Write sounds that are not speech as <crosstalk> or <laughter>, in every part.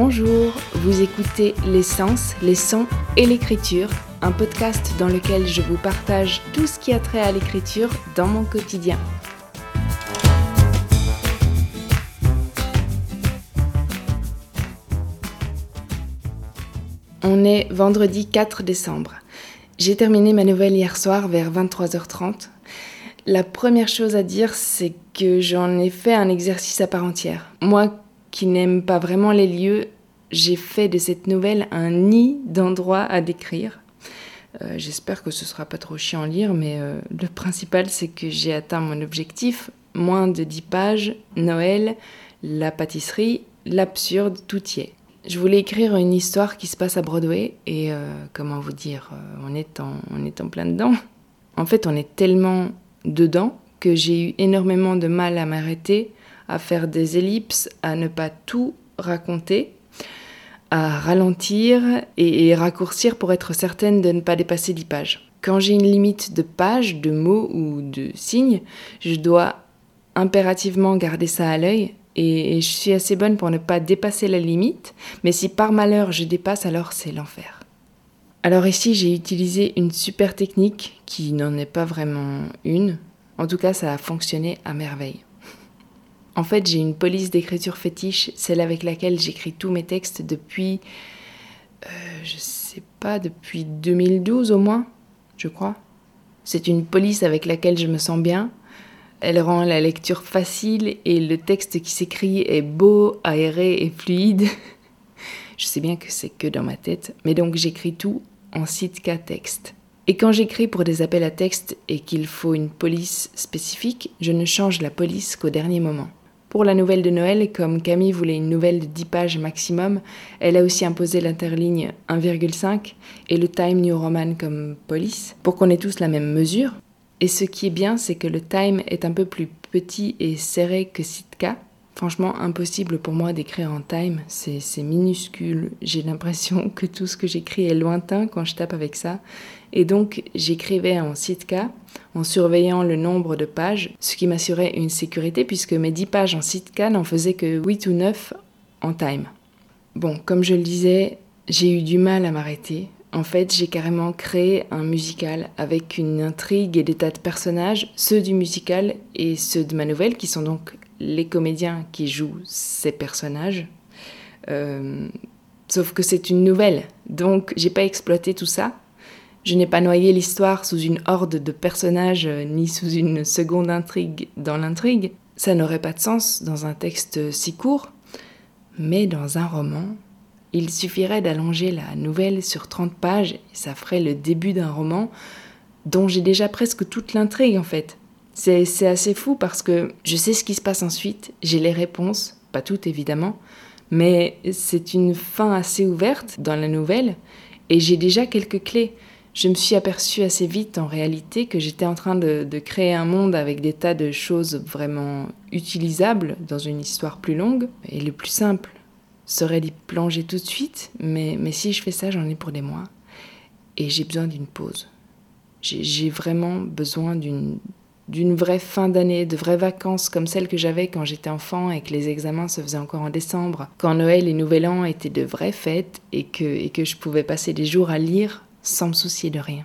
Bonjour, vous écoutez L'essence, les sons et l'écriture, un podcast dans lequel je vous partage tout ce qui a trait à l'écriture dans mon quotidien. On est vendredi 4 décembre. J'ai terminé ma nouvelle hier soir vers 23h30. La première chose à dire, c'est que j'en ai fait un exercice à part entière. Moi qui n'aime pas vraiment les lieux, j'ai fait de cette nouvelle un nid d'endroits à décrire. Euh, j'espère que ce sera pas trop chiant à lire, mais euh, le principal c'est que j'ai atteint mon objectif. Moins de 10 pages, Noël, la pâtisserie, l'absurde, tout y est. Je voulais écrire une histoire qui se passe à Broadway et euh, comment vous dire, on, est en, on est en plein dedans. En fait, on est tellement dedans que j'ai eu énormément de mal à m'arrêter à faire des ellipses, à ne pas tout raconter, à ralentir et, raccourcir pour être certaine de ne pas dépasser 10 pages. Quand j'ai une limite de pages, de mots ou de signes, je dois impérativement garder ça à l'œil et, je suis assez bonne pour ne pas dépasser la limite, mais si par malheur je dépasse, alors c'est l'enfer. Alors ici, j'ai utilisé une super technique qui n'en est pas vraiment une. En tout cas, ça a fonctionné à merveille. En fait, j'ai une police d'écriture fétiche, celle avec laquelle j'écris tous mes textes depuis, euh, je sais pas, depuis 2012 au moins, je crois. C'est une police avec laquelle je me sens bien. Elle rend la lecture facile et le texte qui s'écrit est beau, aéré et fluide. <laughs> je sais bien que c'est que dans ma tête, mais donc j'écris tout en Sitka texte. Et quand j'écris pour des appels à texte et qu'il faut une police spécifique, je ne change la police qu'au dernier moment. Pour la nouvelle de Noël, comme Camille voulait une nouvelle de 10 pages maximum, elle a aussi imposé l'interligne 1,5 et le Time New Roman comme police, pour qu'on ait tous la même mesure. Et ce qui est bien, c'est que le Time est un peu plus petit et serré que Sitka. Franchement, impossible pour moi d'écrire en time, c'est minuscule. J'ai l'impression <laughs> que tout ce que j'écris est lointain quand je tape avec ça. Et donc, j'écrivais en Sitka en surveillant le nombre de pages, ce qui m'assurait une sécurité puisque mes 10 pages en Sitka n'en faisaient que 8 ou 9 en time. Bon, comme je le disais, j'ai eu du mal à m'arrêter. En fait, j'ai carrément créé un musical avec une intrigue et des tas de personnages, ceux du musical et ceux de ma nouvelle, qui sont donc les comédiens qui jouent ces personnages. Euh, sauf que c'est une nouvelle, donc j'ai pas exploité tout ça. Je n'ai pas noyé l'histoire sous une horde de personnages euh, ni sous une seconde intrigue dans l'intrigue. Ça n'aurait pas de sens dans un texte si court. Mais dans un roman, il suffirait d'allonger la nouvelle sur 30 pages et ça ferait le début d'un roman dont j'ai déjà presque toute l'intrigue en fait. C'est assez fou parce que je sais ce qui se passe ensuite, j'ai les réponses, pas toutes évidemment, mais c'est une fin assez ouverte dans la nouvelle et j'ai déjà quelques clés je me suis aperçue assez vite en réalité que j'étais en train de, créer un monde avec des tas de choses vraiment utilisables dans une histoire plus longue. Et le plus simple serait d'y plonger tout de suite, mais, mais si je fais ça, j'en ai pour des mois. Et j'ai besoin d'une pause. J'ai vraiment besoin d'une vraie fin d'année, de vraies vacances comme celles que j'avais quand j'étais enfant et que les examens se faisaient encore en décembre, quand Noël et Nouvel An étaient de vraies fêtes et que, et que je pouvais passer des jours à lire sans me soucier de rien.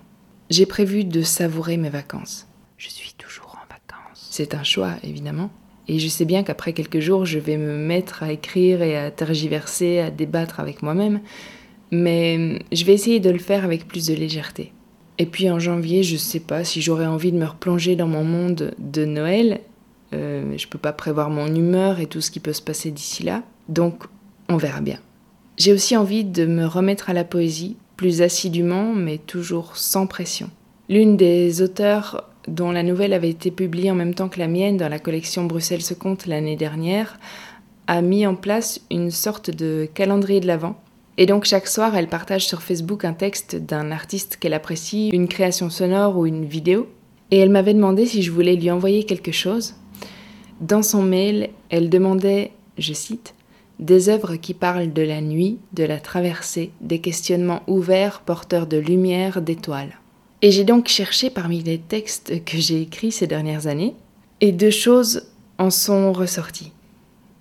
J'ai prévu de savourer mes vacances. Je suis toujours en vacances. C'est un choix, évidemment. Et je sais bien qu'après quelques jours, je vais me mettre à écrire et à tergiverser, à débattre avec moi-même. Mais je vais essayer de le faire avec plus de légèreté. Et puis en janvier, je sais pas si j'aurai envie de me replonger dans mon monde de Noël. Euh, je peux pas prévoir mon humeur et tout ce qui peut se passer d'ici là. Donc, on verra bien. J'ai aussi envie de me remettre à la poésie plus assidûment, mais toujours sans pression. L'une des auteurs dont la nouvelle avait été publiée en même temps que la mienne dans la collection Bruxelles se compte l'année dernière, a mis en place une sorte de calendrier de l'Avent. Et donc chaque soir, elle partage sur Facebook un texte d'un artiste qu'elle apprécie, une création sonore ou une vidéo. Et elle m'avait demandé si je voulais lui envoyer quelque chose. Dans son mail, elle demandait, je cite, des œuvres qui parlent de la nuit, de la traversée, des questionnements ouverts porteurs de lumière, d'étoiles. Et j'ai donc cherché parmi les textes que j'ai écrits ces dernières années, et deux choses en sont ressorties.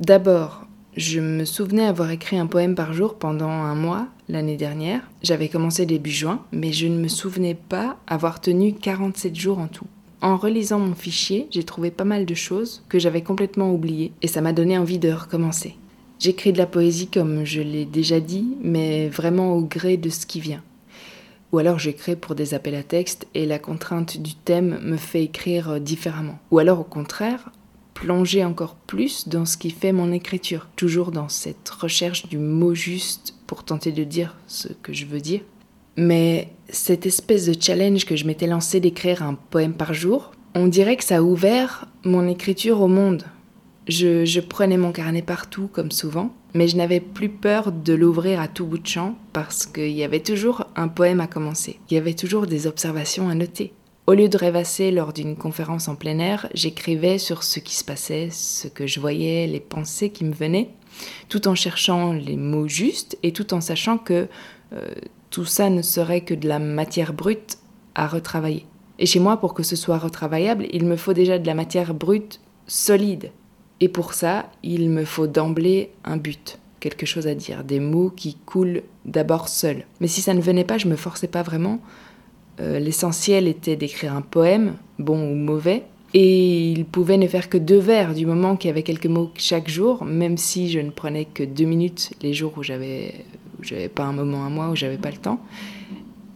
D'abord, Je me souvenais avoir écrit un poème par jour pendant un mois l'année dernière. J'avais commencé début juin, mais je ne me souvenais pas avoir tenu 47 jours en tout. En relisant mon fichier, j'ai trouvé pas mal de choses que j'avais complètement oubliées et ça m'a donné envie de recommencer. J'écris de la poésie comme je l'ai déjà dit, mais vraiment au gré de ce qui vient. Ou alors j'écris pour des appels à texte et la contrainte du thème me fait écrire différemment. Ou alors au contraire, plonger encore plus dans ce qui fait mon écriture, toujours dans cette recherche du mot juste pour tenter de dire ce que je veux dire. Mais cette espèce de challenge que je m'étais lancé d'écrire un poème par jour, on dirait que ça a ouvert mon écriture au monde, je, prenais mon carnet partout, comme souvent, mais je n'avais plus peur de l'ouvrir à tout bout de champ parce qu'il y avait toujours un poème à commencer. Il y avait toujours des observations à noter. Au lieu de rêvasser lors d'une conférence en plein air, j'écrivais sur ce qui se passait, ce que je voyais, les pensées qui me venaient, tout en cherchant les mots justes et tout en sachant que euh, tout ça ne serait que de la matière brute à retravailler. Et chez moi, pour que ce soit retravaillable, il me faut déjà de la matière brute solide, et pour ça, il me faut d'emblée un but, quelque chose à dire, des mots qui coulent d'abord seuls. Mais si ça ne venait pas, je me forçais pas vraiment. Euh, l'essentiel était d'écrire un poème, bon ou mauvais, et il pouvait ne faire que deux vers du moment qu'il y avait quelques mots chaque jour, même si je ne prenais que deux minutes les jours où j'avais, pas un moment à moi, où j'avais pas le temps.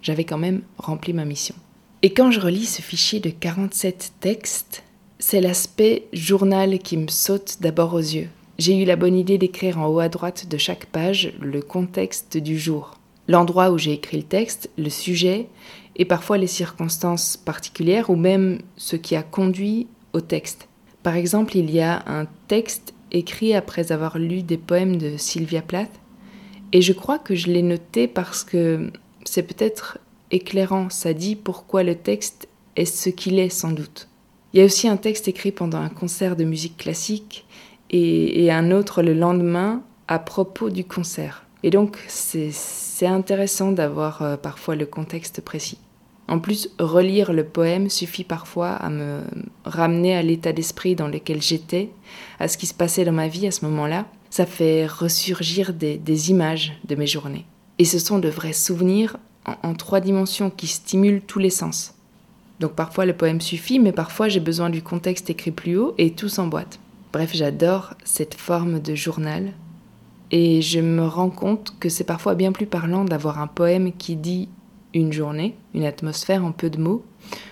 J'avais quand même rempli ma mission. Et quand je relis ce fichier de 47 textes, c'est l'aspect journal qui me saute d'abord aux yeux. J'ai eu la bonne idée d'écrire en haut à droite de chaque page le contexte du jour, l'endroit où j'ai écrit le texte, le sujet et parfois les circonstances particulières ou même ce qui a conduit au texte. Par exemple, il y a un texte écrit après avoir lu des poèmes de Sylvia Plath et je crois que je l'ai noté parce que c'est peut-être éclairant, ça dit pourquoi le texte est ce qu'il est sans doute. Il y a aussi un texte écrit pendant un concert de musique classique et, un autre le lendemain à propos du concert. Et donc c'est intéressant d'avoir euh, parfois le contexte précis. En plus, relire le poème suffit parfois à me ramener à l'état d'esprit dans lequel j'étais, à ce qui se passait dans ma vie à ce moment-là. Ça fait ressurgir des, images de mes journées. Et ce sont de vrais souvenirs en trois dimensions qui stimulent tous les sens. Donc parfois le poème suffit, mais parfois j'ai besoin du contexte écrit plus haut et tout s'emboîte. Bref, j'adore cette forme de journal. Et je me rends compte que c'est parfois bien plus parlant d'avoir un poème qui dit une journée, une atmosphère en peu de mots,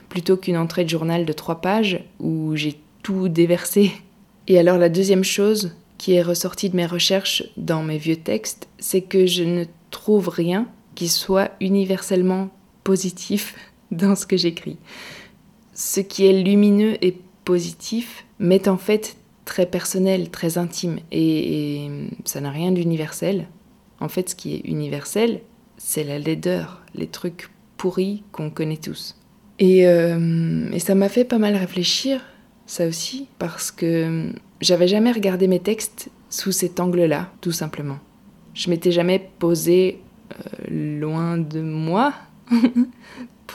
plutôt qu'une entrée de journal de trois pages où j'ai tout déversé. <laughs> Et alors la deuxième chose qui est ressortie de mes recherches dans mes vieux textes, c'est que je ne trouve rien qui soit universellement positif dans ce que j'écris. Ce qui est lumineux et positif m'est en fait très personnel, très intime, et, ça n'a rien d'universel. En fait, ce qui est universel, c'est la laideur, les trucs pourris qu'on connaît tous. Et, euh, et ça m'a fait pas mal réfléchir, ça aussi, parce que j'avais jamais regardé mes textes sous cet angle-là, tout simplement. Je m'étais jamais posé euh, loin de moi <laughs>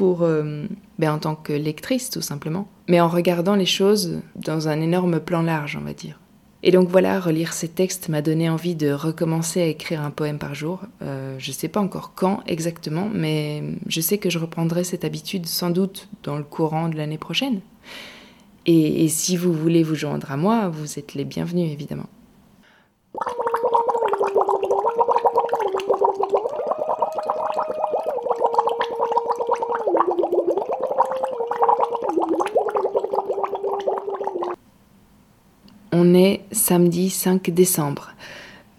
euh, ben, en tant que lectrice tout simplement, mais en regardant les choses dans un énorme plan large, on va dire. Et donc voilà, relire ces textes m'a donné envie de recommencer à écrire un poème par jour. Euh, je ne sais pas encore quand exactement, mais je sais que je reprendrai cette habitude sans doute dans le courant de l'année prochaine. et si vous voulez vous joindre à moi, vous êtes les bienvenus évidemment. On est samedi 5 décembre.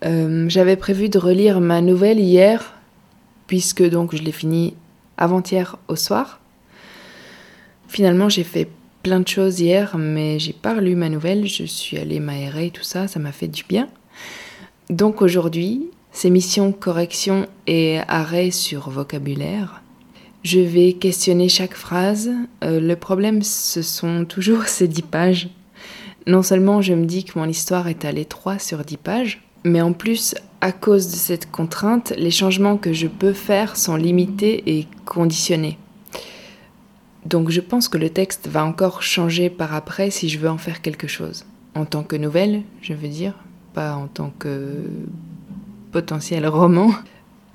Euh, j'avais prévu de relire ma nouvelle hier, puisque donc je l'ai finie avant-hier au soir. Finalement, j'ai fait plein de choses hier, mais j'ai pas relu ma nouvelle. Je suis allée m'aérer, tout ça, ça m'a fait du bien. Donc aujourd'hui, c'est mission correction et arrêt sur vocabulaire. Je vais questionner chaque phrase. Euh, le problème, ce sont toujours <laughs> ces dix pages. Non seulement je me dis que mon histoire est à l'étroit sur 10 pages, mais en plus, à cause de cette contrainte, les changements que je peux faire sont limités et conditionnés. Donc je pense que le texte va encore changer par après si je veux en faire quelque chose. En tant que nouvelle, je veux dire, pas en tant que potentiel roman.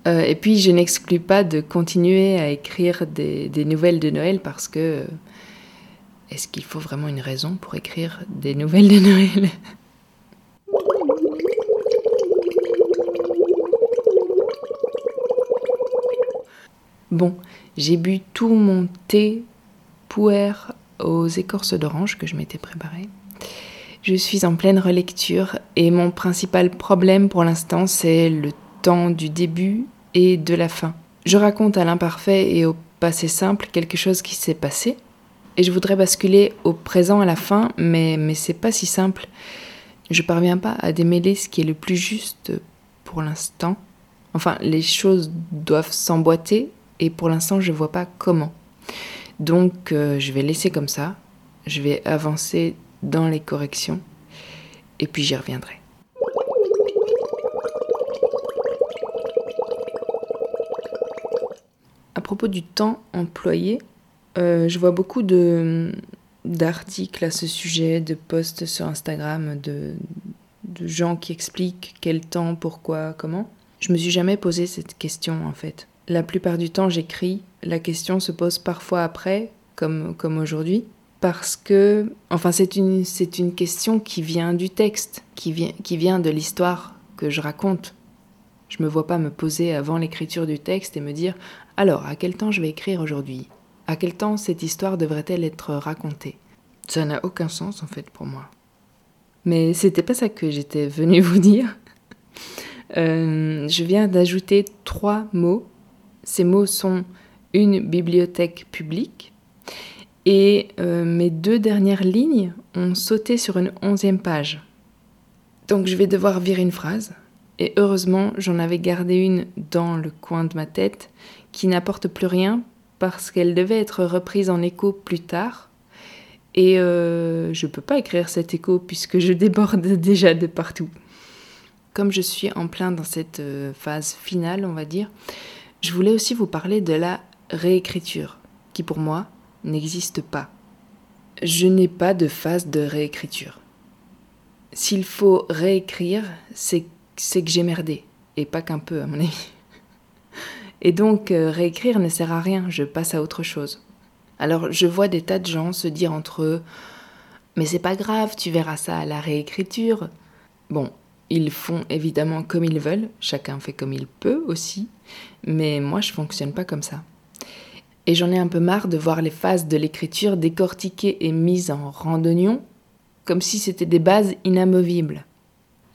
Euh, et puis je n'exclus pas de continuer à écrire des, nouvelles de Noël parce que euh, est-ce qu'il faut vraiment une raison pour écrire des nouvelles de Noël? Bon, j'ai bu tout mon thé pouère aux écorces d'orange que je m'étais préparé. Je suis en pleine relecture et mon principal problème pour l'instant c'est le temps du début et de la fin. Je raconte à l'imparfait et au passé simple quelque chose qui s'est passé et je voudrais basculer au présent à la fin mais, mais c'est pas si simple. Je parviens pas à démêler ce qui est le plus juste pour l'instant. Enfin, les choses doivent s'emboîter et pour l'instant je vois pas comment. Donc euh, je vais laisser comme ça, je vais avancer dans les corrections et puis j'y reviendrai. À propos du temps employé, euh, je vois beaucoup de d'articles à ce sujet, de posts sur Instagram, de, de gens qui expliquent quel temps, pourquoi, comment. Je me suis jamais posé cette question en fait. La plupart du temps, j'écris. La question se pose parfois après, comme, comme aujourd'hui, parce que, enfin, c'est une, c'est une question qui vient du texte, qui vient, qui vient de l'histoire que je raconte. Je me vois pas me poser avant l'écriture du texte et me dire alors, à quel temps je vais écrire aujourd'hui? À quel temps cette histoire devrait-elle être racontée? Ça n'a aucun sens en fait pour moi. Mais c'était pas ça que j'étais venue vous dire. Euh, je viens d'ajouter trois mots ces mots sont une bibliothèque publique. Et euh, mes deux dernières lignes ont sauté sur une onzième page. Donc je vais devoir virer une phrase. Et heureusement, j'en avais gardé une dans le coin de ma tête qui n'apporte plus rien parce qu'elle devait être reprise en écho plus tard. Et euh, je ne peux pas écrire cet écho puisque je déborde <laughs> déjà de partout. Comme je suis en plein dans cette euh, phase finale, on va dire, je voulais aussi vous parler de la réécriture, qui pour moi n'existe pas. Je n'ai pas de phase de réécriture. S'il faut réécrire, c'est que j'ai merdé, et pas qu'un peu à mon avis. Et donc euh, réécrire ne sert à rien, je passe à autre chose. Alors je vois des tas de gens se dire entre eux Mais c'est pas grave, tu verras ça à la réécriture. Bon, ils font évidemment comme ils veulent, chacun fait comme il peut aussi, mais moi je fonctionne pas comme ça. Et j'en ai un peu marre de voir les phases de l'écriture décortiquées et mises en randonnion, comme si c'était des bases inamovibles.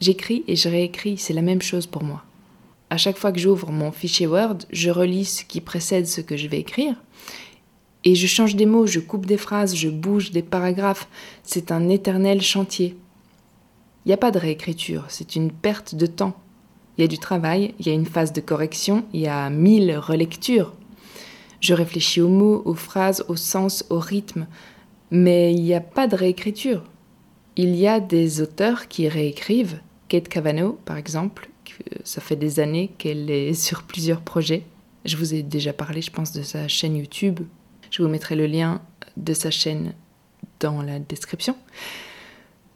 J'écris et je réécris, c'est la même chose pour moi. À chaque fois que j'ouvre mon fichier Word, je relis ce qui précède ce que je vais écrire, et je change des mots, je coupe des phrases, je bouge des paragraphes, c'est un éternel chantier. Il n'y a pas de réécriture, c'est une perte de temps. Il y a du travail, il y a une phase de correction, il y a mille relectures. Je réfléchis aux mots, aux phrases, au sens, au rythme, mais il n'y a pas de réécriture. Il y a des auteurs qui réécrivent, Kate Cavanaugh par exemple, ça fait des années qu'elle est <laughs> sur plusieurs projets. Je vous ai déjà parlé, je pense, de sa chaîne YouTube. Je vous mettrai le lien de sa chaîne dans la description.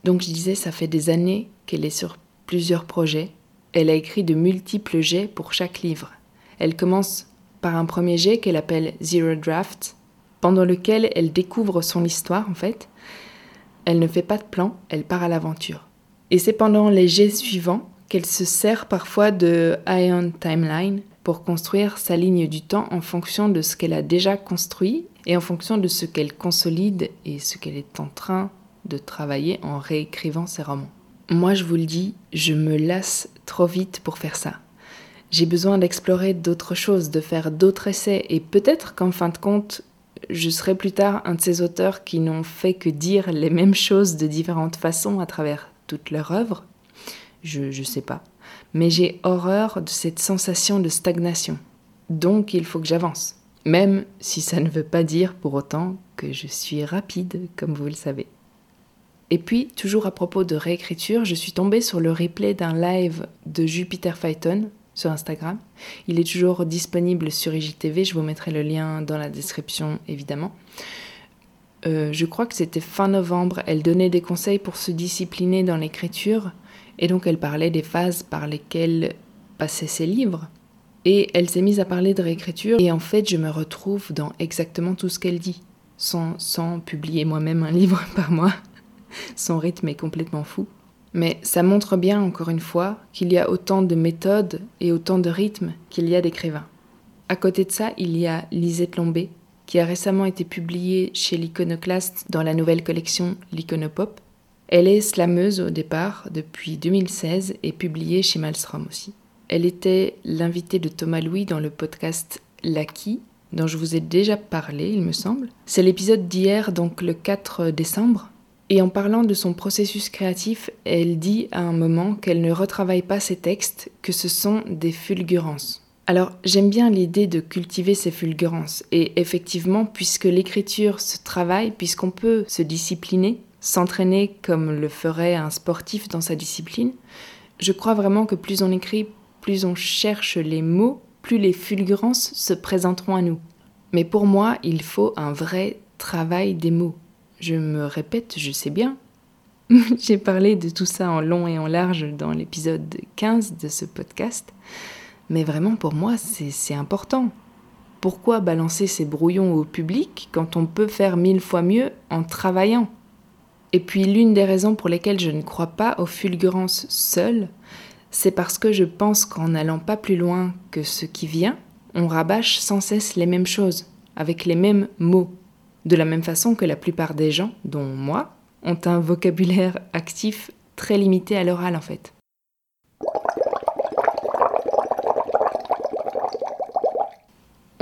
Donc je disais, ça fait des années qu'elle est sur plusieurs projets. Elle a écrit de multiples jets pour chaque livre. Elle commence par un premier jet qu'elle appelle Zero Draft, pendant lequel elle découvre son histoire en fait. Elle ne fait pas de plan, elle part à l'aventure. Et c'est pendant les jets suivants qu'elle se sert parfois de Ion Timeline pour construire sa ligne du temps en fonction de ce qu'elle a déjà construit et en fonction de ce qu'elle consolide et ce qu'elle est en train de travailler en réécrivant ses romans. Moi, je vous le dis, je me lasse trop vite pour faire ça. J'ai besoin d'explorer d'autres choses, de faire d'autres essais, et peut-être qu'en fin de compte, je serai plus tard un de ces auteurs qui n'ont fait que dire les mêmes choses de différentes façons à travers toute leur œuvre. Je ne sais pas. Mais j'ai horreur de cette sensation de stagnation. Donc il faut que j'avance. Même si ça ne veut pas dire pour autant que je suis rapide, comme vous le savez. Et puis, toujours à propos de réécriture, je suis tombée sur le replay d'un live de Jupiter Phaeton sur Instagram. Il est toujours disponible sur IGTV, je vous mettrai le lien dans la description évidemment. Euh, je crois que c'était fin novembre, elle donnait des conseils pour se discipliner dans l'écriture. Et donc elle parlait des phases par lesquelles passaient ses livres. Et elle s'est mise à parler de réécriture, et en fait je me retrouve dans exactement tout ce qu'elle dit, sans, sans publier moi-même un livre <laughs> par mois. Son rythme est complètement fou. Mais ça montre bien, encore une fois, qu'il y a autant de méthodes et autant de rythmes qu'il y a d'écrivains. À côté de ça, il y a Lisette Lombé, qui a récemment été publiée chez l'Iconoclaste dans la nouvelle collection L'Iconopop. Elle est slameuse au départ depuis 2016 et publiée chez Malstrom aussi. Elle était l'invitée de Thomas Louis dans le podcast L'Aki, dont je vous ai déjà parlé, il me semble. C'est l'épisode d'hier, donc le 4 décembre. Et en parlant de son processus créatif, elle dit à un moment qu'elle ne retravaille pas ses textes, que ce sont des fulgurances. Alors j'aime bien l'idée de cultiver ces fulgurances, et effectivement, puisque l'écriture se travaille, puisqu'on peut se discipliner, s'entraîner comme le ferait un sportif dans sa discipline, je crois vraiment que plus on écrit, plus on cherche les mots, plus les fulgurances se présenteront à nous. Mais pour moi, il faut un vrai travail des mots. Je me répète, je sais bien. <laughs> J'ai parlé de tout ça en long et en large dans l'épisode 15 de ce podcast. Mais vraiment, pour moi, c'est important. Pourquoi balancer ces brouillons au public quand on peut faire mille fois mieux en travaillant? Et puis l'une des raisons pour lesquelles je ne crois pas aux fulgurances seules, c'est parce que je pense qu'en n'allant pas plus loin que ce qui vient, on rabâche sans cesse les mêmes choses, avec les mêmes mots de la même façon que la plupart des gens, dont moi, ont un vocabulaire actif très limité à l'oral en fait.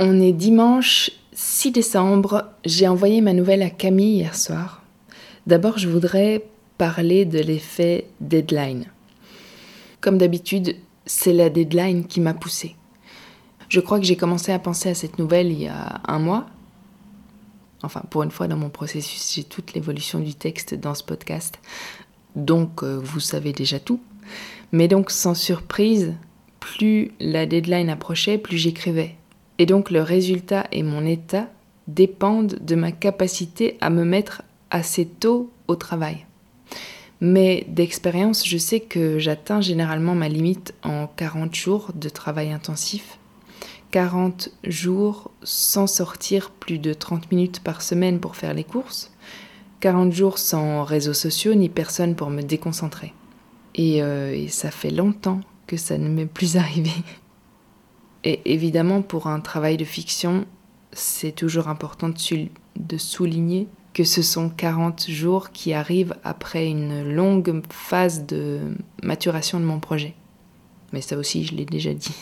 On est dimanche 6 décembre, j'ai envoyé ma nouvelle à Camille hier soir. D'abord, je voudrais parler de l'effet deadline. Comme d'habitude, c'est la deadline qui m'a poussée. Je crois que j'ai commencé à penser à cette nouvelle il y a un mois, Enfin, pour une fois dans mon processus, j'ai toute l'évolution du texte dans ce podcast. Donc, euh, vous savez déjà tout. Mais donc, sans surprise, plus la deadline approchait, plus j'écrivais. Et donc, le résultat et mon état dépendent de ma capacité à me mettre assez tôt au travail. Mais d'expérience, je sais que j'atteins généralement ma limite en 40 jours de travail intensif 40 jours sans sortir plus de 30 minutes par semaine pour faire les courses, 40 jours sans réseaux sociaux ni personne pour me déconcentrer. Euh, et, ça fait longtemps que ça ne m'est plus <laughs> arrivé. Et évidemment, pour un travail de fiction, c'est toujours important de souligner que ce sont 40 jours qui arrivent après une longue phase de maturation de mon projet. Mais ça aussi, je l'ai déjà dit.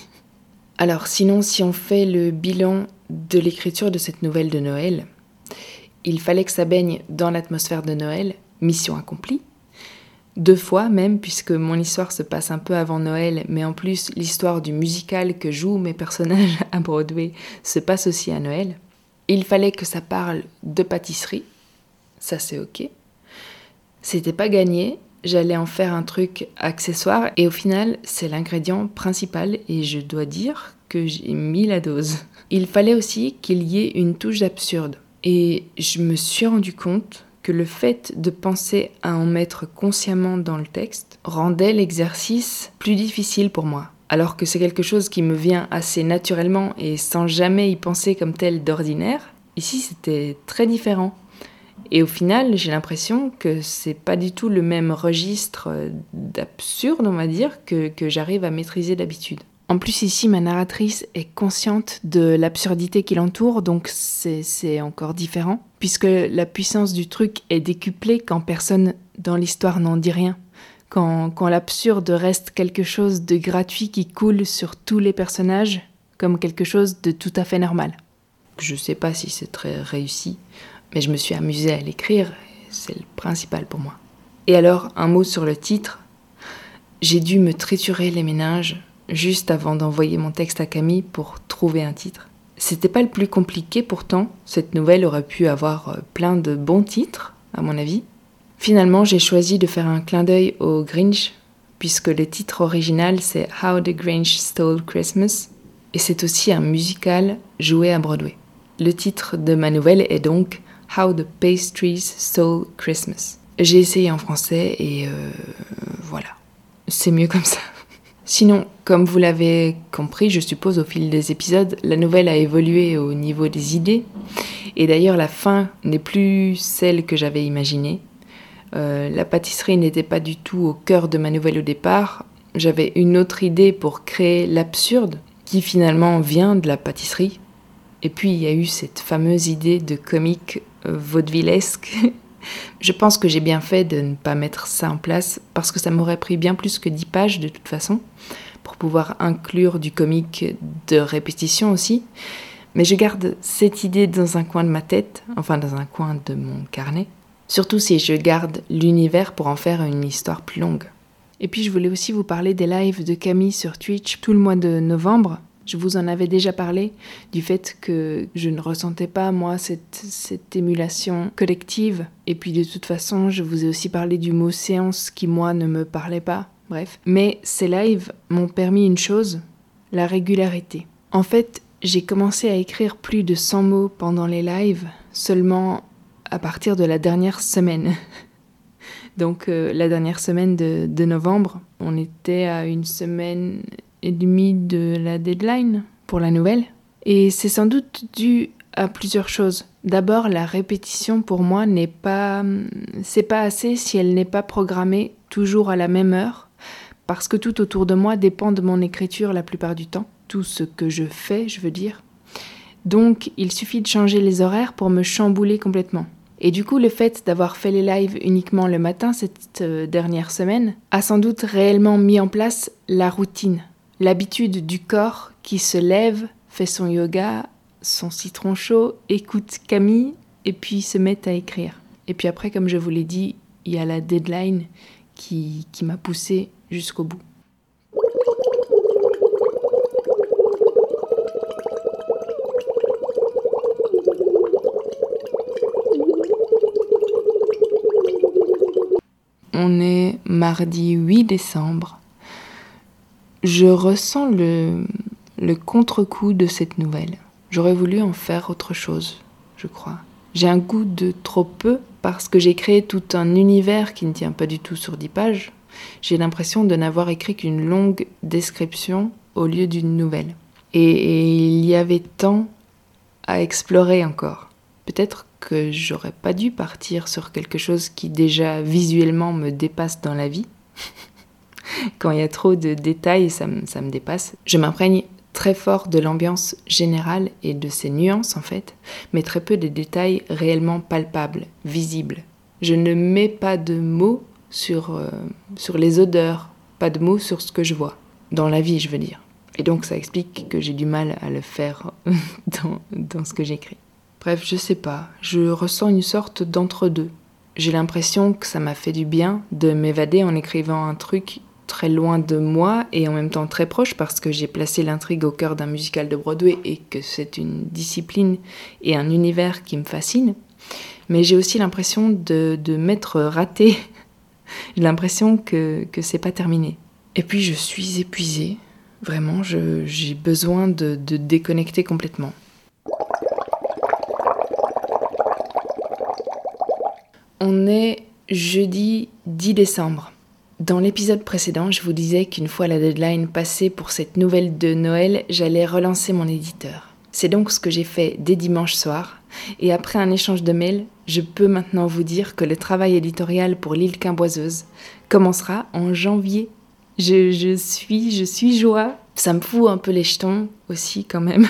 Alors sinon, si on fait le bilan de l'écriture de cette nouvelle de Noël, il fallait que ça baigne dans l'atmosphère de Noël, mission accomplie. Deux fois même, puisque mon histoire se passe un peu avant Noël, mais en plus l'histoire du musical que jouent mes personnages <laughs> à Broadway se passe aussi à Noël. Il fallait que ça parle de pâtisserie, ça c'est ok. C'était pas gagné, j'allais en faire un truc accessoire et au final c'est l'ingrédient principal et je dois dire que j'ai mis la dose. Il fallait aussi qu'il y ait une touche d'absurde et je me suis rendu compte que le fait de penser à en mettre consciemment dans le texte rendait l'exercice plus difficile pour moi. Alors que c'est quelque chose qui me vient assez naturellement et sans jamais y penser comme tel d'ordinaire, ici c'était très différent. Et au final, j'ai l'impression que c'est pas du tout le même registre d'absurde, on va dire, que, que j'arrive à maîtriser d'habitude. En plus, ici, ma narratrice est consciente de l'absurdité qui l'entoure, donc c'est encore différent, puisque la puissance du truc est décuplée quand personne dans l'histoire n'en dit rien. Quand, quand l'absurde reste quelque chose de gratuit qui coule sur tous les personnages comme quelque chose de tout à fait normal. Je sais pas si c'est très réussi, mais je me suis amusée à l'écrire, c'est le principal pour moi. Et alors, un mot sur le titre. J'ai dû me triturer les méninges juste avant d'envoyer mon texte à Camille pour trouver un titre. C'était pas le plus compliqué pourtant, cette nouvelle aurait pu avoir euh, plein de bons titres, à mon avis. Finalement, j'ai choisi de faire un clin d'œil au Grinch, puisque le titre original c'est How the Grinch Stole Christmas, et c'est aussi un musical joué à Broadway. Le titre de ma nouvelle est donc How the Pastries Stole Christmas. J'ai essayé en français et euh, voilà. c'est mieux comme ça. <laughs> Sinon, comme vous l'avez compris, je suppose au fil des épisodes, la nouvelle a évolué au niveau des idées. Et d'ailleurs, la fin n'est plus celle que j'avais imaginée. Euh, la pâtisserie n'était pas du tout au cœur de ma nouvelle au départ. J'avais une autre idée pour créer l'absurde, qui finalement vient de la pâtisserie. Et puis il y a eu cette fameuse idée de comique vaudevillesque. <laughs> Je pense que j'ai bien fait de ne pas mettre ça en place parce que ça m'aurait pris bien plus que 10 pages de toute façon pour pouvoir inclure du comique de répétition aussi. Mais je garde cette idée dans un coin de ma tête, enfin dans un coin de mon carnet, surtout si je garde l'univers pour en faire une histoire plus longue. Et puis je voulais aussi vous parler des lives de Camille sur Twitch tout le mois de novembre. Je vous en avais déjà parlé du fait que je ne ressentais pas, moi, cette, émulation collective. Et puis de toute façon, je vous ai aussi parlé du mot séance qui, moi, ne me parlait pas. Bref. Mais ces lives m'ont permis une chose, la régularité. En fait, j'ai commencé à écrire plus de 100 mots pendant les lives seulement à partir de la dernière semaine. <laughs> Donc euh, la dernière semaine de novembre, on était à une semaine et demi de la deadline pour la nouvelle. Et c'est sans doute dû à plusieurs choses. D'abord, la répétition pour moi n'est pas c'est pas assez si elle n'est pas programmée toujours à la même heure parce que tout autour de moi dépend de mon écriture la plupart du temps, tout ce que je fais, je veux dire. Donc, il suffit de changer les horaires pour me chambouler complètement. Et du coup, le fait d'avoir fait les lives uniquement le matin cette euh, dernière semaine a sans doute réellement mis en place la routine, l'habitude du corps qui se lève, fait son yoga, son citron chaud, écoute Camille et puis se met à écrire. Et puis après, comme je vous l'ai dit, il y a la deadline qui, qui m'a poussé jusqu'au bout. On est mardi 8 décembre je ressens le, contre-coup de cette nouvelle. J'aurais voulu en faire autre chose, je crois. J'ai un goût de trop peu parce que j'ai créé tout un univers qui ne tient pas du tout sur dix pages. J'ai l'impression de n'avoir écrit qu'une longue description au lieu d'une nouvelle. Et, il y avait tant à explorer encore. Peut-être que j'aurais pas dû partir sur quelque chose qui déjà visuellement me dépasse dans la vie. <laughs> <laughs> Quand il y a trop de détails, ça, me dépasse. Je m'imprègne très fort de l'ambiance générale et de ses nuances en fait, mais très peu des détails réellement palpables, visibles. Je ne mets pas de mots sur, euh, sur les odeurs, pas de mots sur ce que je vois, dans la vie je veux dire. Et donc ça explique que j'ai du mal à le faire <laughs> dans, dans ce que j'écris. Bref, je sais pas, je ressens une sorte d'entre-deux. J'ai l'impression que ça m'a fait du bien de m'évader en écrivant un truc très loin de moi et en même temps très proche parce que j'ai placé l'intrigue au cœur d'un musical de Broadway et que c'est une discipline et un univers qui me fascine. Mais j'ai aussi l'impression de, de m'être raté. <laughs> j'ai l'impression que, que c'est pas terminé. Et puis je suis épuisée. Vraiment, j'ai besoin de, de déconnecter complètement. On est jeudi 10 décembre. Dans l'épisode précédent, je vous disais qu'une fois la deadline passée pour cette nouvelle de Noël, j'allais relancer mon éditeur. C'est donc ce que j'ai fait dès dimanche soir, et après un échange de mails, je peux maintenant vous dire que le travail éditorial pour l'île Quimboiseuse commencera en janvier. Je, suis, je suis joie. Ça me fout un peu les jetons aussi quand même.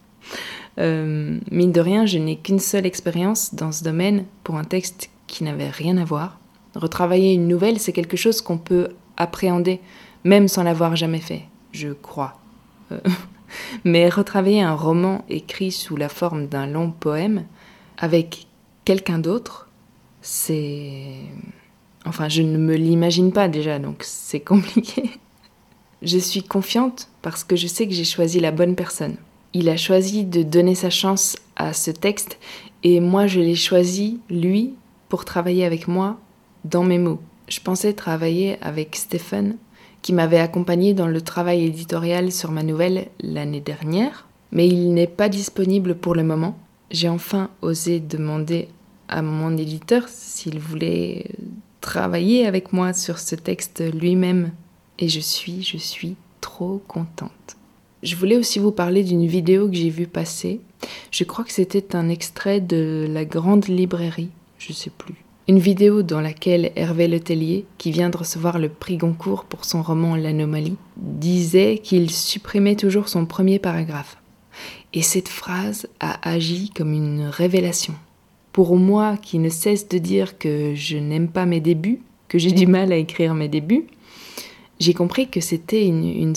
<laughs> euh, mine de rien, je n'ai qu'une seule expérience dans ce domaine pour un texte qui n'avait rien à voir. Retravailler une nouvelle, c'est quelque chose qu'on peut appréhender, même sans l'avoir jamais fait, je crois. Euh, <laughs> mais retravailler un roman écrit sous la forme d'un long poème avec quelqu'un d'autre, c'est... Enfin, je ne me l'imagine pas déjà, donc c'est <laughs> compliqué. Je suis confiante parce que je sais que j'ai choisi la bonne personne. Il a choisi de donner sa chance à ce texte et moi je l'ai choisi, lui, pour travailler avec moi dans mes mots. Je pensais travailler avec Stephen, qui m'avait accompagné dans le travail éditorial sur ma nouvelle l'année dernière, mais il n'est pas disponible pour le moment. J'ai enfin osé demander à mon éditeur s'il voulait travaillé avec moi sur ce texte lui-même et je suis, je suis trop contente. Je voulais aussi vous parler d'une vidéo que j'ai vue passer. Je crois que c'était un extrait de La Grande Librairie, je sais plus. Une vidéo dans laquelle Hervé Letellier, qui vient de recevoir le prix Goncourt pour son roman L'Anomalie, disait qu'il supprimait toujours son premier paragraphe. Et cette phrase a agi comme une révélation. Pour moi qui ne cesse de dire que je n'aime pas mes débuts, que j'ai du mal à écrire mes débuts, j'ai compris que c'était une,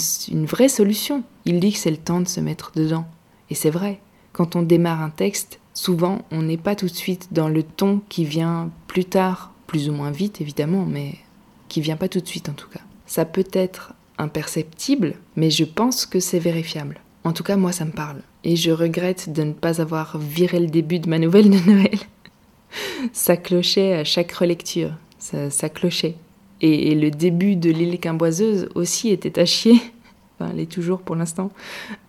vraie solution. Il dit que c'est le temps de se mettre dedans. Et c'est vrai, quand on démarre un texte, souvent on n'est pas tout de suite dans le ton qui vient plus tard, plus ou moins vite évidemment, mais qui vient pas tout de suite en tout cas. Ça peut être imperceptible, mais je pense que c'est vérifiable. En tout cas, moi, ça me parle. Et je regrette de ne pas avoir viré le début de ma nouvelle de Noël. <laughs> ça clochait à chaque relecture. Ça, clochait. Et, le début de L'île quimboiseuse aussi était à chier. Enfin, elle est toujours pour l'instant.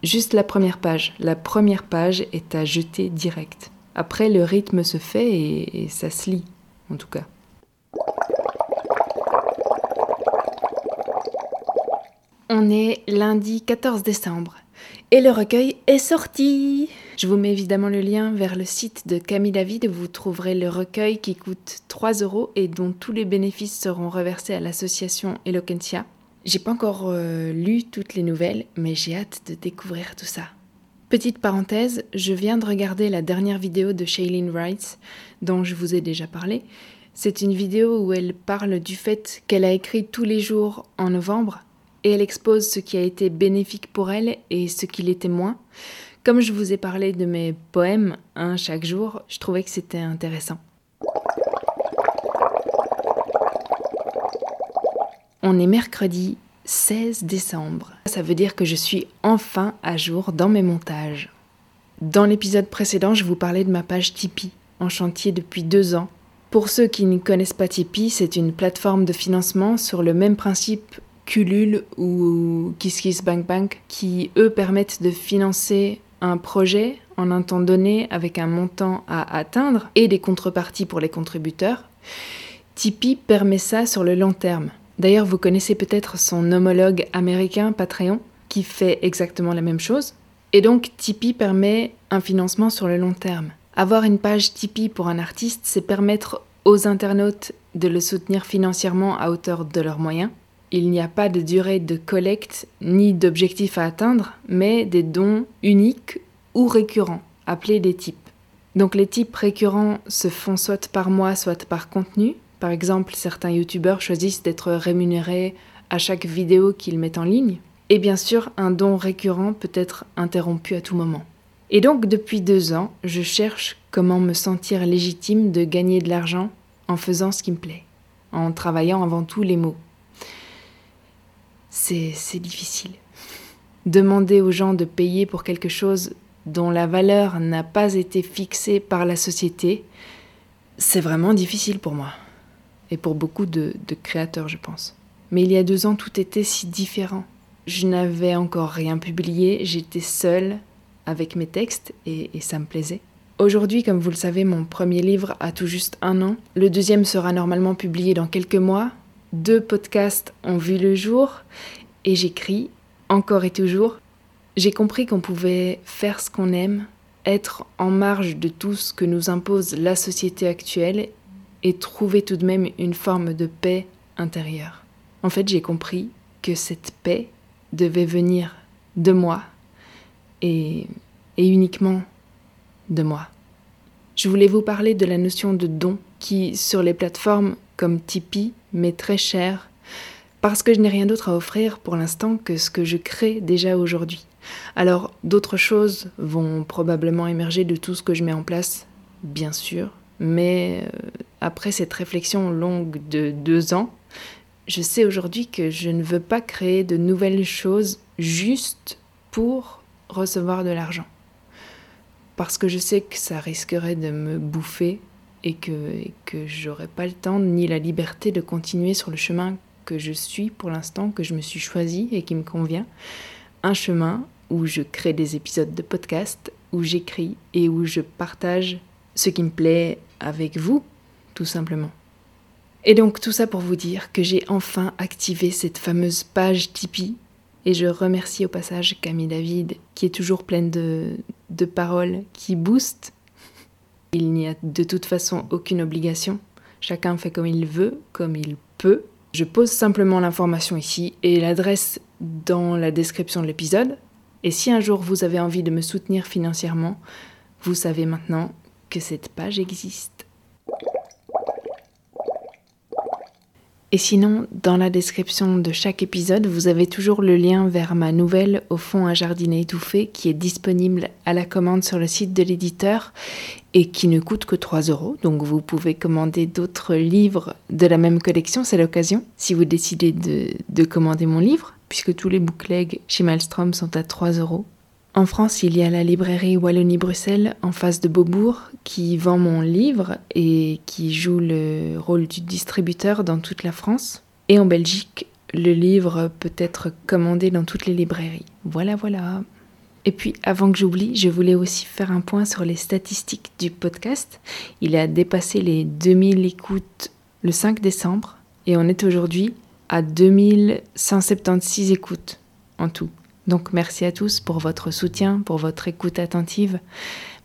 Juste la première page. La première page est à jeter direct. Après, le rythme se fait et, et ça se lit, en tout cas. On est lundi 14 décembre et le recueil est sorti. Je vous mets évidemment le lien vers le site de Camille David vous trouverez le recueil qui coûte 3 euros et dont tous les bénéfices seront reversés à l'association Eloquentia. J'ai pas encore euh, lu toutes les nouvelles, mais j'ai hâte de découvrir tout ça. Petite parenthèse, je viens de regarder la dernière vidéo de Shailene Wright, dont je vous ai déjà parlé. C'est une vidéo où elle parle du fait qu'elle a écrit tous les jours en novembre et elle expose ce qui a été bénéfique pour elle et ce qui l'était moins. Comme je vous ai parlé de mes poèmes, un chaque jour, je trouvais que c'était intéressant. On est mercredi 16 décembre. Ça veut dire que je suis enfin à jour dans mes montages. Dans l'épisode précédent, je vous parlais de ma page Tipeee, en chantier depuis deux ans. Pour ceux qui ne connaissent pas Tipeee, c'est une plateforme de financement sur le même principe Culule ou KissKissBankBank qui, eux, permettent de financer un projet en un temps donné avec un montant à atteindre et des contreparties pour les contributeurs. Tipeee permet ça sur le long terme. D'ailleurs, vous connaissez peut-être son homologue américain Patreon qui fait exactement la même chose. Et donc, Tipeee permet un financement sur le long terme. Avoir une page Tipeee pour un artiste, c'est permettre aux internautes de le soutenir financièrement à hauteur de leurs moyens il n'y a pas de durée de collecte ni d'objectif à atteindre, mais des dons uniques ou récurrents, appelés des types. Donc les types récurrents se font soit par mois, soit par contenu. Par exemple, certains youtubeurs choisissent d'être rémunérés à chaque vidéo qu'ils mettent en ligne. Et bien sûr, un don récurrent peut être interrompu à tout moment. Et donc, depuis deux ans, je cherche comment me sentir légitime de gagner de l'argent en faisant ce qui me plaît, en travaillant avant tout les mots c'est difficile. Demander aux gens de payer pour quelque chose dont la valeur n'a pas été fixée par la société, c'est vraiment difficile pour moi. Et pour beaucoup de, créateurs, je pense. Mais il y a deux ans, tout était si différent. Je n'avais encore rien publié, j'étais seule avec mes textes et, et ça me plaisait. Aujourd'hui, comme vous le savez, mon premier livre a tout juste un an. Le deuxième sera normalement publié dans quelques mois, deux podcasts ont vu le jour et j'écris encore et toujours. J'ai compris qu'on pouvait faire ce qu'on aime, être en marge de tout ce que nous impose la société actuelle et trouver tout de même une forme de paix intérieure. En fait, j'ai compris que cette paix devait venir de moi et, et uniquement de moi. Je voulais vous parler de la notion de don qui, sur les plateformes comme Tipeee, mais très cher, parce que je n'ai rien d'autre à offrir pour l'instant que ce que je crée déjà aujourd'hui. Alors d'autres choses vont probablement émerger de tout ce que je mets en place, bien sûr, mais euh, après cette réflexion longue de deux ans, je sais aujourd'hui que je ne veux pas créer de nouvelles choses juste pour recevoir de l'argent. Parce que je sais que ça risquerait de me bouffer et que, et que j'aurais pas le temps ni la liberté de continuer sur le chemin que je suis pour l'instant, que je me suis choisi et qui me convient. Un chemin où je crée des épisodes de podcast, où j'écris et où je partage ce qui me plaît avec vous, tout simplement. Et donc tout ça pour vous dire que j'ai enfin activé cette fameuse page Tipeee. Et je remercie au passage Camille David, qui est toujours pleine de, de paroles qui boostent. Il n'y a de toute façon aucune obligation. Chacun fait comme il veut, comme il peut. Je pose simplement l'information ici et l'adresse dans la description de l'épisode. Et si un jour vous avez envie de me soutenir financièrement, vous savez maintenant que cette page existe. Et sinon, dans la description de chaque épisode, vous avez toujours le lien vers ma nouvelle Au fond un jardinet étouffé qui est disponible à la commande sur le site de l'éditeur et qui ne coûte que 3 euros. Donc vous pouvez commander d'autres livres de la même collection, c'est l'occasion, si vous décidez de, de, commander mon livre, puisque tous les booklegs chez Maelstrom sont à 3 euros. En France, il y a la librairie Wallonie-Bruxelles en face de Beaubourg qui vend mon livre et qui joue le rôle du distributeur dans toute la France. Et en Belgique, le livre peut être commandé dans toutes les librairies. Voilà, voilà. Et puis, avant que j'oublie, je voulais aussi faire un point sur les statistiques du podcast. Il a dépassé les 2000 écoutes le 5 décembre et on est aujourd'hui à 2176 écoutes en tout. Donc merci à tous pour votre soutien, pour votre écoute attentive.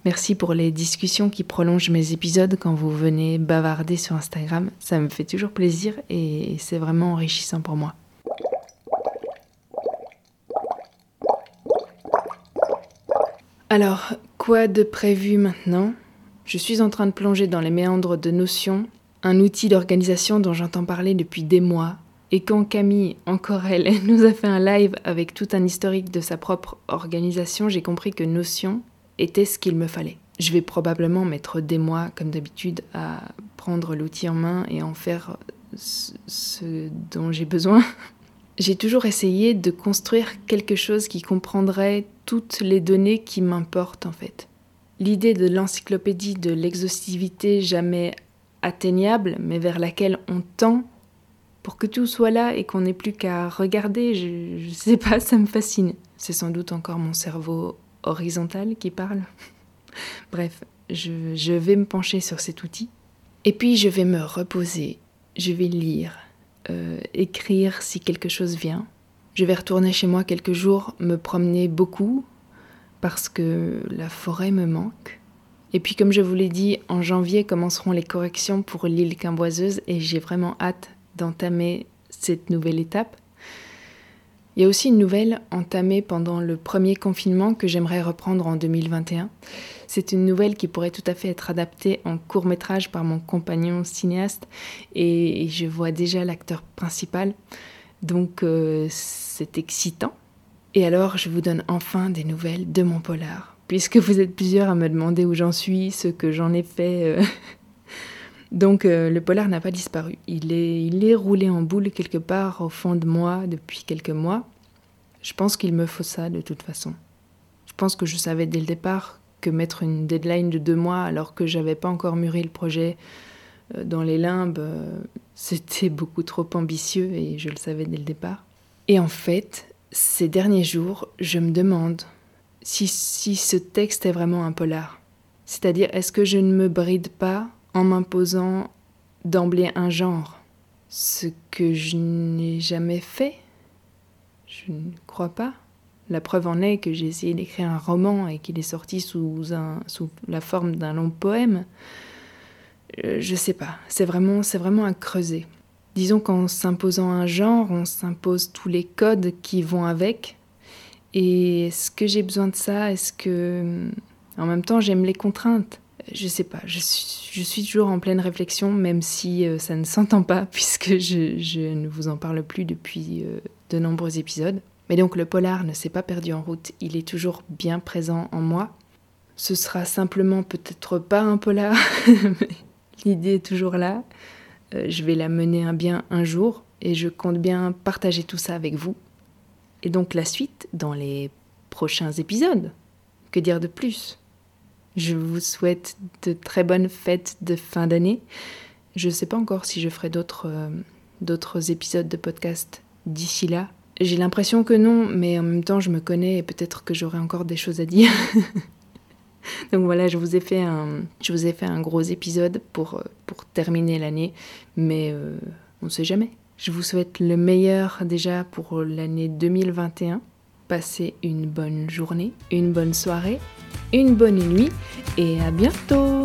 Merci pour les discussions qui prolongent mes épisodes quand vous venez bavarder sur Instagram. Ça me fait toujours plaisir et c'est vraiment enrichissant pour moi. Alors, quoi de prévu maintenant? Je suis en train de plonger dans les méandres de Notion, un outil d'organisation dont j'entends parler depuis des mois et quand Camille, encore elle, <laughs> nous a fait un live avec tout un historique de sa propre organisation, j'ai compris que Notion était ce qu'il me fallait. Je vais probablement mettre des mois, comme d'habitude, à prendre l'outil en main et en faire ce dont j'ai besoin. <laughs> J'ai toujours essayé de construire quelque chose qui comprendrait toutes les données qui m'importent en fait. L'idée de l'encyclopédie de l'exhaustivité jamais atteignable, mais vers laquelle on tend pour que tout soit là et qu'on n'ait plus qu'à regarder, je, je sais pas, ça me fascine. C'est sans doute encore mon cerveau horizontal qui parle. <laughs> Bref, je, vais me pencher sur cet outil. Et puis je vais me reposer, je vais lire, euh, écrire si quelque chose vient. Je vais retourner chez moi quelques jours, me promener beaucoup, parce que la forêt me manque. Et puis comme je vous l'ai dit, en janvier commenceront les corrections pour l'île Quimboiseuse et j'ai vraiment hâte d'entamer cette nouvelle étape. Il y a aussi une nouvelle entamée pendant le premier confinement que j'aimerais reprendre en 2021. C'est une nouvelle qui pourrait tout à fait être adaptée en court métrage par mon compagnon cinéaste et je vois déjà l'acteur principal. Donc euh, c'est excitant. Et alors je vous donne enfin des nouvelles de mon polar. Puisque vous êtes plusieurs à me demander où j'en suis, ce que j'en ai fait euh, Donc euh, le polar n'a pas disparu. Il est, il est roulé en boule quelque part au fond de moi depuis quelques mois. Je pense qu'il me faut ça de toute façon. Je pense que je savais dès le départ que mettre une deadline de deux mois alors que j'avais pas encore mûri le projet euh, dans les limbes, euh, c'était beaucoup trop ambitieux et je le savais dès le départ. Et en fait, ces derniers jours, je me demande si, si ce texte est vraiment un polar. C'est-à-dire, est-ce que je ne me bride pas en m'imposant d'emblée un genre, ce que je n'ai jamais fait. Je ne crois pas. La preuve en est que j'ai essayé d'écrire un roman et qu'il est sorti sous, un, sous la forme d'un long poème. Euh, je sais pas, c'est vraiment, c'est vraiment un creuset. Disons qu'en s'imposant un genre, on s'impose tous les codes qui vont avec. Et est-ce que j'ai besoin de ça? Est-ce que. En même temps, j'aime les contraintes? Je sais pas, je suis, toujours en pleine réflexion, même si euh, ça ne s'entend pas, <laughs> puisque je, ne vous en parle plus depuis euh, de nombreux épisodes. Mais donc le polar ne s'est pas perdu en route, il est toujours bien présent en moi. Ce sera simplement peut-être pas un polar, <laughs> mais l'idée est toujours là. Euh, je vais la mener un bien un jour, et je compte bien partager tout ça avec vous. Et donc la suite dans les prochains épisodes. Que dire de plus? Je vous souhaite de très bonnes fêtes de fin d'année. Je ne sais pas encore si je ferai euh, d'autres épisodes de podcast d'ici là. J'ai l'impression que non, mais en même temps, je me connais et peut-être que j'aurai encore des choses à dire. <laughs> Donc voilà, je vous ai fait un, je vous ai fait un gros épisode pour, euh, pour terminer l'année, mais euh, on ne sait jamais. Je vous souhaite le meilleur déjà pour l'année 2021. Passez une bonne journée, une bonne soirée, une bonne nuit et à bientôt.